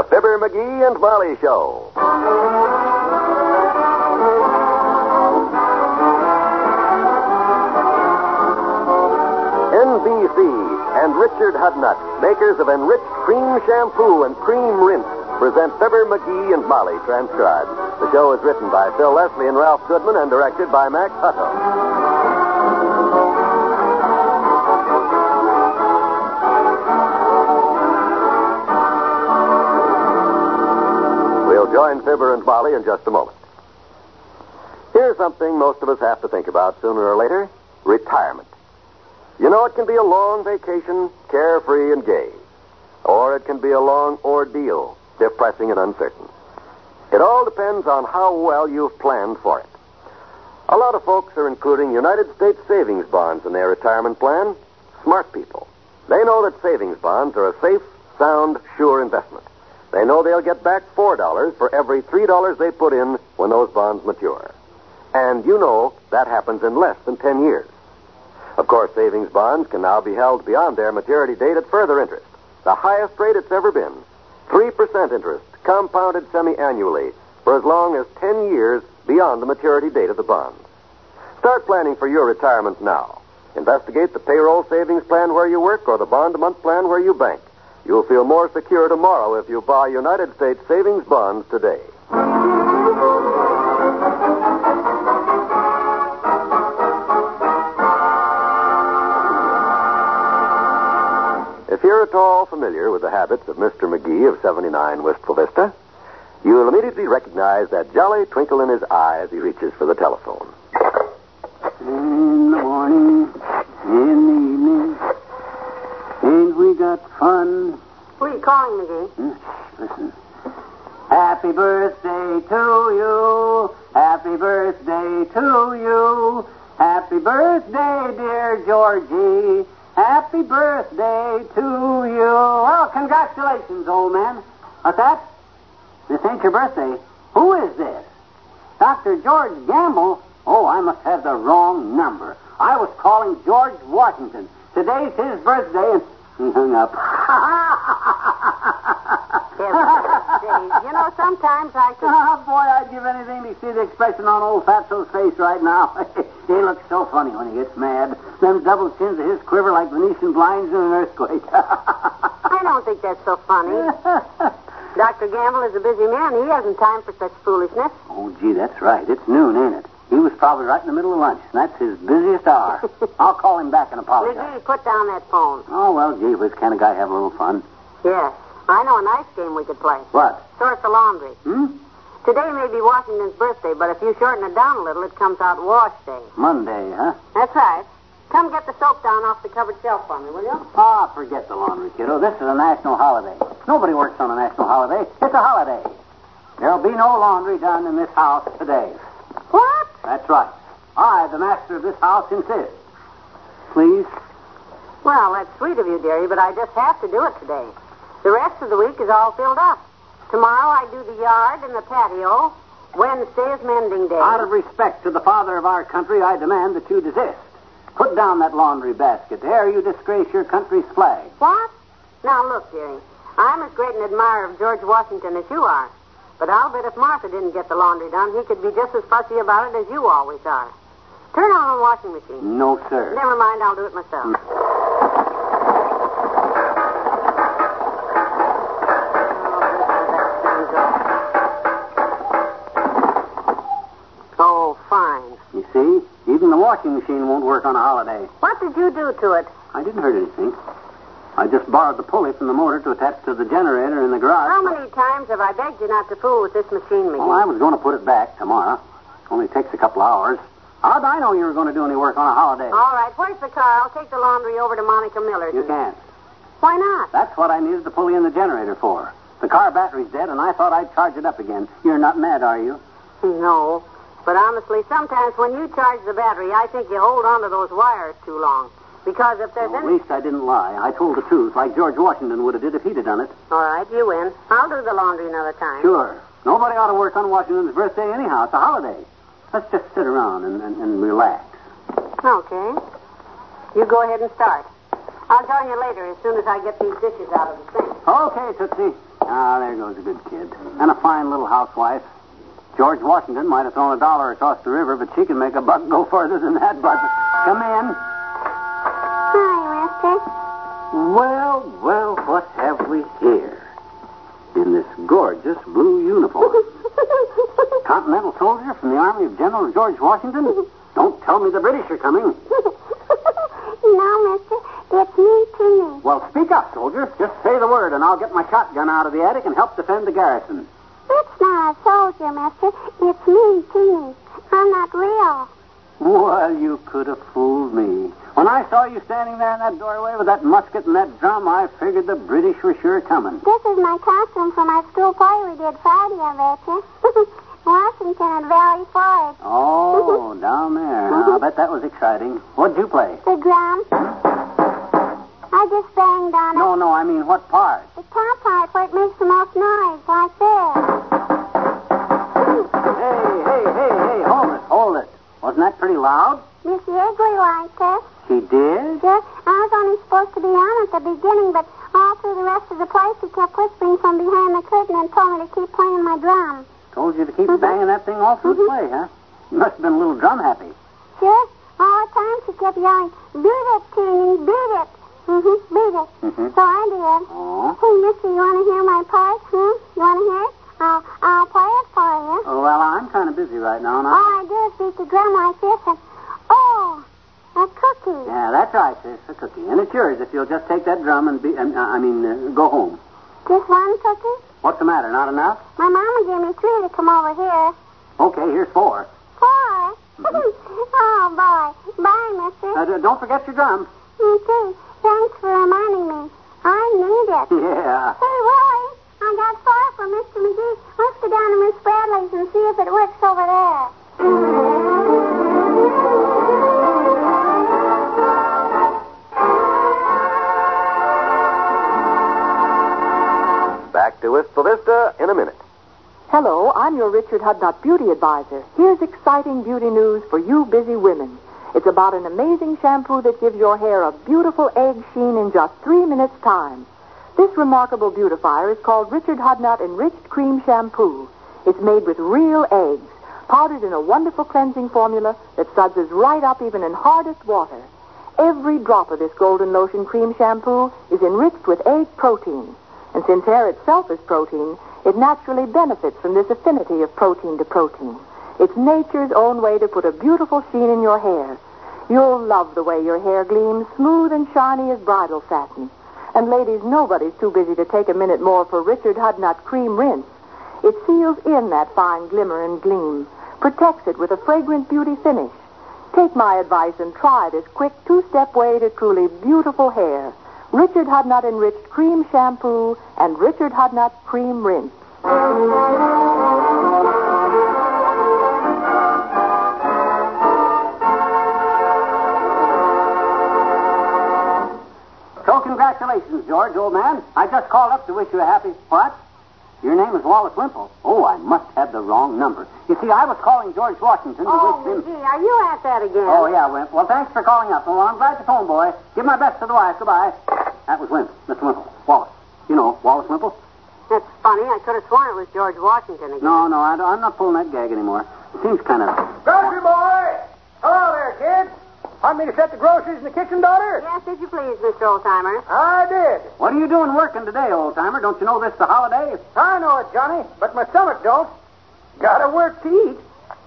The Fibber McGee and Molly Show. NBC and Richard Hudnut, makers of enriched cream shampoo and cream rinse, present Fibber McGee and Molly transcribed. The show is written by Phil Leslie and Ralph Goodman and directed by Max Hutto. Join Fibber and Molly in just a moment. Here's something most of us have to think about sooner or later retirement. You know, it can be a long vacation, carefree and gay. Or it can be a long ordeal, depressing and uncertain. It all depends on how well you've planned for it. A lot of folks are including United States savings bonds in their retirement plan. Smart people. They know that savings bonds are a safe, sound, sure investment. They know they'll get back $4 for every $3 they put in when those bonds mature. And you know that happens in less than 10 years. Of course, savings bonds can now be held beyond their maturity date at further interest. The highest rate it's ever been. 3% interest, compounded semi-annually, for as long as 10 years beyond the maturity date of the bonds. Start planning for your retirement now. Investigate the payroll savings plan where you work or the bond a month plan where you bank. You'll feel more secure tomorrow if you buy United States savings bonds today. If you're at all familiar with the habits of Mr. McGee of 79 Wistful Vista, you'll immediately recognize that jolly twinkle in his eye as he reaches for the telephone. In the morning, in the evening, we fun? Who are you calling, McGee? Hmm, Listen. Happy birthday to you. Happy birthday to you. Happy birthday, dear Georgie. Happy birthday to you. Well, congratulations, old man. What's that? This ain't your birthday. Who is this? Dr. George Gamble? Oh, I must have the wrong number. I was calling George Washington. Today's his birthday, and he hung up. you know, sometimes I could. Oh, boy, I'd give anything to see the expression on old Fatso's face right now. he looks so funny when he gets mad. Them double chins of his quiver like Venetian blinds in an earthquake. I don't think that's so funny. Dr. Gamble is a busy man. He hasn't time for such foolishness. oh, gee, that's right. It's noon, ain't it? He was probably right in the middle of lunch, and that's his busiest hour. I'll call him back and apologize. McGee, put down that phone. Oh, well, gee, whiz kind of guy have a little fun. Yes. I know a nice game we could play. What? Sort the laundry. Hmm? Today may be Washington's birthday, but if you shorten it down a little, it comes out wash day. Monday, huh? That's right. Come get the soap down off the cupboard shelf for me, will you? Ah, forget the laundry, kiddo. This is a national holiday. Nobody works on a national holiday. It's a holiday. There'll be no laundry done in this house today. That's right. I, the master of this house, insist. Please? Well, that's sweet of you, dearie, but I just have to do it today. The rest of the week is all filled up. Tomorrow I do the yard and the patio. Wednesday is mending day. Out of respect to the father of our country, I demand that you desist. Put down that laundry basket. There you disgrace your country's flag. What? Now, look, dearie. I'm as great an admirer of George Washington as you are. But I'll bet if Martha didn't get the laundry done, he could be just as fussy about it as you always are. Turn on the washing machine. No, sir. Never mind, I'll do it myself. Mm. Oh, fine. You see? Even the washing machine won't work on a holiday. What did you do to it? I didn't hurt anything. I just borrowed the pulley from the motor to attach to the generator in the garage. How many times have I begged you not to fool with this machine, McGee? Well, I was going to put it back tomorrow. Only takes a couple hours. How'd I know you were going to do any work on a holiday? All right, where's the car? I'll take the laundry over to Monica Miller's. You can't. Why not? That's what I needed the pulley in the generator for. The car battery's dead, and I thought I'd charge it up again. You're not mad, are you? No. But honestly, sometimes when you charge the battery, I think you hold on to those wires too long. Because if there's Well, at least I didn't lie. I told the truth, like George Washington would have did if he'd have done it. All right, you win. I'll do the laundry another time. Sure. Nobody ought to work on Washington's birthday anyhow. It's a holiday. Let's just sit around and, and, and relax. Okay. You go ahead and start. I'll join you later as soon as I get these dishes out of the sink. Okay, Tootsie. Ah, there goes a good kid. And a fine little housewife. George Washington might have thrown a dollar across the river, but she can make a buck go further than that, Bud. Come in. Well, well, what have we here? In this gorgeous blue uniform. Continental soldier from the army of General George Washington? Don't tell me the British are coming. no, mister. It's me, Teeny. Well, speak up, soldier. Just say the word, and I'll get my shotgun out of the attic and help defend the garrison. It's not a soldier, mister. It's me, Teeny. I'm not real. Well, you could have fooled me. When I saw you standing there in that doorway with that musket and that drum, I figured the British were sure coming. This is my costume for my school play we did Friday, I betcha. Washington and Valley Forge. Oh, down there. I'll bet that was exciting. What'd you play? The drum. I just banged on it. No, no, I mean what part? The top part where it makes the most noise, like this. Hey, hey, hey, hey, hold it, hold it. Wasn't that pretty loud? Miss Yeagley liked it. She did? Yes, I was only supposed to be on at the beginning, but all through the rest of the play, she kept whispering from behind the curtain and told me to keep playing my drum. Told you to keep banging that thing all through the play, huh? You must have been a little drum happy. Sure, all the time she kept yelling, beat it, Teeny, beat it. Mm-hmm, beat it. Mhm. So I did. Oh. Hey, mister, you want to hear my part? Hmm? You want to hear it? I'll, I'll play it for you. Oh, well, I'm kind of busy right now. All I do is beat the drum like this and, a cookie. Yeah, that's right, sis. A cookie. And it's yours if you'll just take that drum and be, uh, I mean, uh, go home. Just one cookie? What's the matter? Not enough? My mama gave me three to come over here. Okay, here's four. 4 oh, boy. Bye, mister. Uh, d- don't forget your drum. Okay. Thanks for reminding me. I need it. Yeah. Hey, Willie, I got four for Mr. McGee. Let's go down to Miss Bradley's and see if it works over there. To Wistful Vista in a minute. Hello, I'm your Richard Hudnut beauty advisor. Here's exciting beauty news for you busy women. It's about an amazing shampoo that gives your hair a beautiful egg sheen in just three minutes' time. This remarkable beautifier is called Richard Hudnut Enriched Cream Shampoo. It's made with real eggs, powdered in a wonderful cleansing formula that suds right up even in hardest water. Every drop of this golden lotion cream shampoo is enriched with egg protein. And since hair itself is protein, it naturally benefits from this affinity of protein to protein. It's nature's own way to put a beautiful sheen in your hair. You'll love the way your hair gleams, smooth and shiny as bridal satin. And ladies, nobody's too busy to take a minute more for Richard Hudnut Cream Rinse. It seals in that fine glimmer and gleam, protects it with a fragrant beauty finish. Take my advice and try this quick two-step way to truly beautiful hair. Richard Hudnut Enriched Cream Shampoo and Richard Hudnut Cream Rinse. So congratulations, George, old man. I just called up to wish you a happy... What? Your name is Wallace Wimple. Oh, I must have the wrong number. You see, I was calling George Washington to Oh, wish him... McGee, are you at that again? Oh, yeah, Wimp. Well, thanks for calling up. Well, I'm glad you phoned, boy. Give my best to the wife. Goodbye. That was Wimp, Mr. Wimple. Wallace. You know, Wallace Wimple? That's funny. I could have sworn it was George Washington again. No, no, I, am not pulling that gag anymore. It seems kind of... Grocery boy! Hello there, kid. Want me to set the groceries in the kitchen, daughter? Yes, did you please, Mr. Oldtimer? I did. What are you doing working today, old timer? Don't you know this is a holiday? I know it, Johnny, but my stomach don't. Gotta work to eat.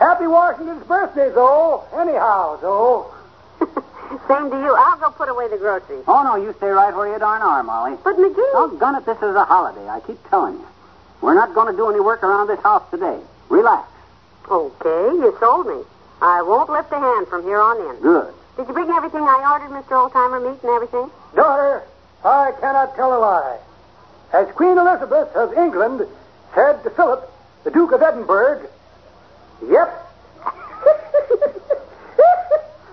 Happy Washington's birthday, Zoe. Anyhow, Zoe. Same to you. I'll go put away the groceries. Oh, no, you stay right where you darn are, Molly. But, McGee... Oh, Doggone it, this is a holiday. I keep telling you. We're not going to do any work around this house today. Relax. Okay, you sold me. I won't lift a hand from here on in. Good. Did you bring everything I ordered, Mr. Oldtimer? Meat and everything? Daughter, I cannot tell a lie. As Queen Elizabeth of England said to Philip, the Duke of Edinburgh, yep.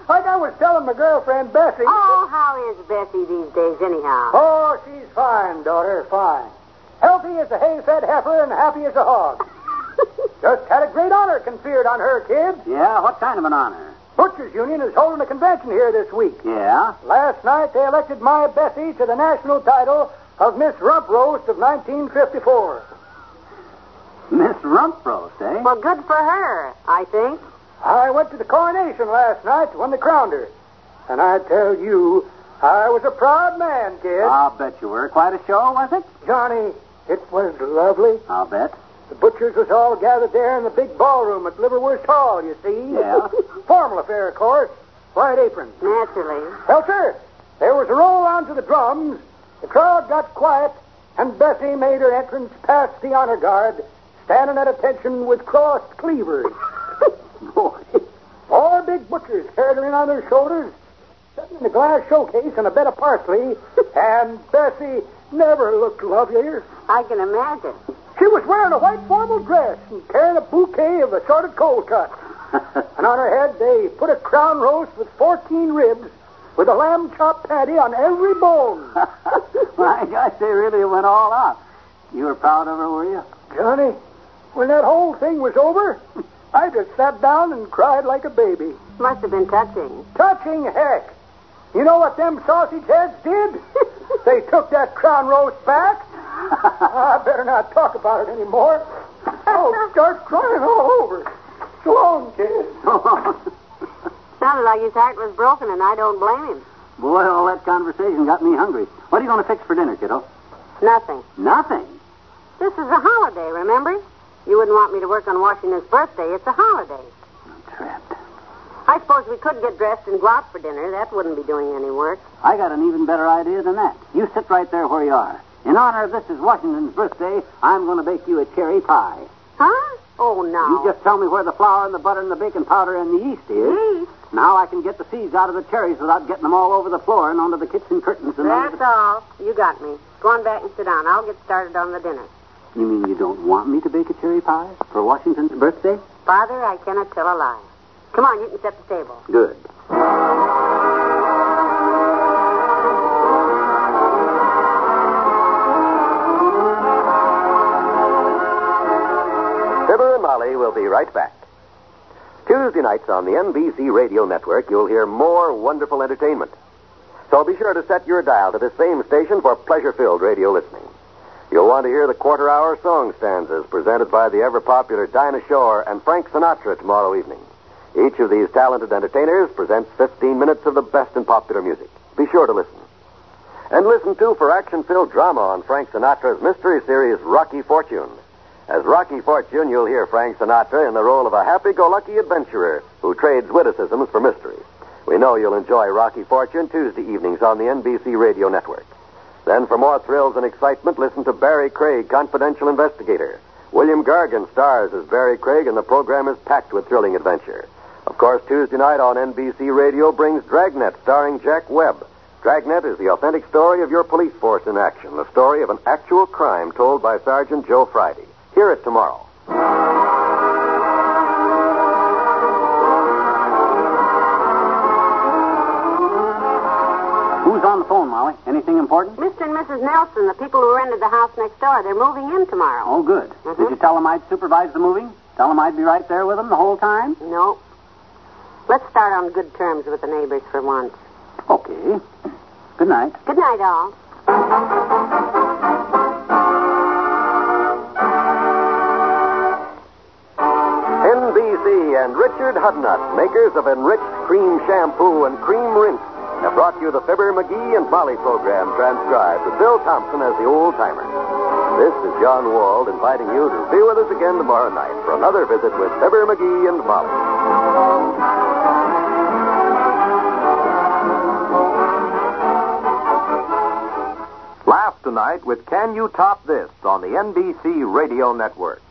like I was telling my girlfriend Bessie. Oh, how is Bessie these days, anyhow? Oh, she's fine, daughter, fine. Healthy as a hay-fed heifer and happy as a hog. Just had a great honor conferred on her, kid. Yeah, what kind of an honor? Butchers Union is holding a convention here this week. Yeah? Last night they elected my Bessie to the national title of Miss Rump Roast of 1954. Miss Rump Roast, eh? Well, good for her, I think. I went to the coronation last night when they crowned her. And I tell you, I was a proud man, kid. I'll bet you were. Quite a show, was it? Johnny, it was lovely. I'll bet. The butchers was all gathered there in the big ballroom at Liverwurst Hall, you see. Yeah. Formal affair, of course. White aprons. Naturally. Well, sir, there was a roll on to the drums. The crowd got quiet, and Bessie made her entrance past the honor guard, standing at attention with crossed cleavers. Boy. Four big butchers carried her in on their shoulders, sitting in a glass showcase and a bed of parsley, and Bessie never looked lovelier. I can imagine. She was wearing a white formal dress and carrying a bouquet of assorted cold cuts. and on her head, they put a crown roast with 14 ribs with a lamb chop patty on every bone. My gosh, they really went all out. You were proud of her, were you? Johnny, when that whole thing was over, I just sat down and cried like a baby. Must have been touching. Touching heck. You know what them sausage heads did? they took that crown roast back. I better not talk about it anymore. I'll start crying all over. So long, kid. Sounded like his heart was broken, and I don't blame him. Boy, all that conversation got me hungry. What are you going to fix for dinner, kiddo? Nothing. Nothing. This is a holiday, remember? You wouldn't want me to work on Washington's birthday. It's a holiday. Trapped. I suppose we could get dressed and go out for dinner. That wouldn't be doing any work. I got an even better idea than that. You sit right there where you are. In honor of this is Washington's birthday, I'm going to bake you a cherry pie. Huh? Oh, no. You just tell me where the flour and the butter and the baking powder and the yeast is. Yeast? Now I can get the seeds out of the cherries without getting them all over the floor and onto the kitchen curtains and That's the... all. You got me. Go on back and sit down. I'll get started on the dinner. You mean you don't want me to bake a cherry pie for Washington's birthday? Father, I cannot tell a lie. Come on, you can set the table. Good. Right back. Tuesday nights on the NBC Radio Network, you'll hear more wonderful entertainment. So be sure to set your dial to the same station for pleasure filled radio listening. You'll want to hear the quarter hour song stanzas presented by the ever popular Dinah Shore and Frank Sinatra tomorrow evening. Each of these talented entertainers presents 15 minutes of the best in popular music. Be sure to listen. And listen, too, for action filled drama on Frank Sinatra's mystery series, Rocky Fortune. As Rocky Fortune, you'll hear Frank Sinatra in the role of a happy go lucky adventurer who trades witticisms for mystery. We know you'll enjoy Rocky Fortune Tuesday evenings on the NBC Radio Network. Then, for more thrills and excitement, listen to Barry Craig, Confidential Investigator. William Gargan stars as Barry Craig, and the program is packed with thrilling adventure. Of course, Tuesday night on NBC Radio brings Dragnet, starring Jack Webb. Dragnet is the authentic story of your police force in action, the story of an actual crime told by Sergeant Joe Friday. Hear it tomorrow. Who's on the phone, Molly? Anything important? Mr. and Mrs. Nelson, the people who rented the house next door, they're moving in tomorrow. Oh, good. Mm-hmm. Did you tell them I'd supervise the moving? Tell them I'd be right there with them the whole time? No. Let's start on good terms with the neighbors for once. Okay. Good night. Good night, all. And Richard Hudnut, makers of enriched cream shampoo and cream rinse, have brought you the Fibber, McGee, and Molly program transcribed with Bill Thompson as the old timer. This is John Wald inviting you to be with us again tomorrow night for another visit with Fibber, McGee, and Molly. Laugh tonight with Can You Top This on the NBC Radio Network.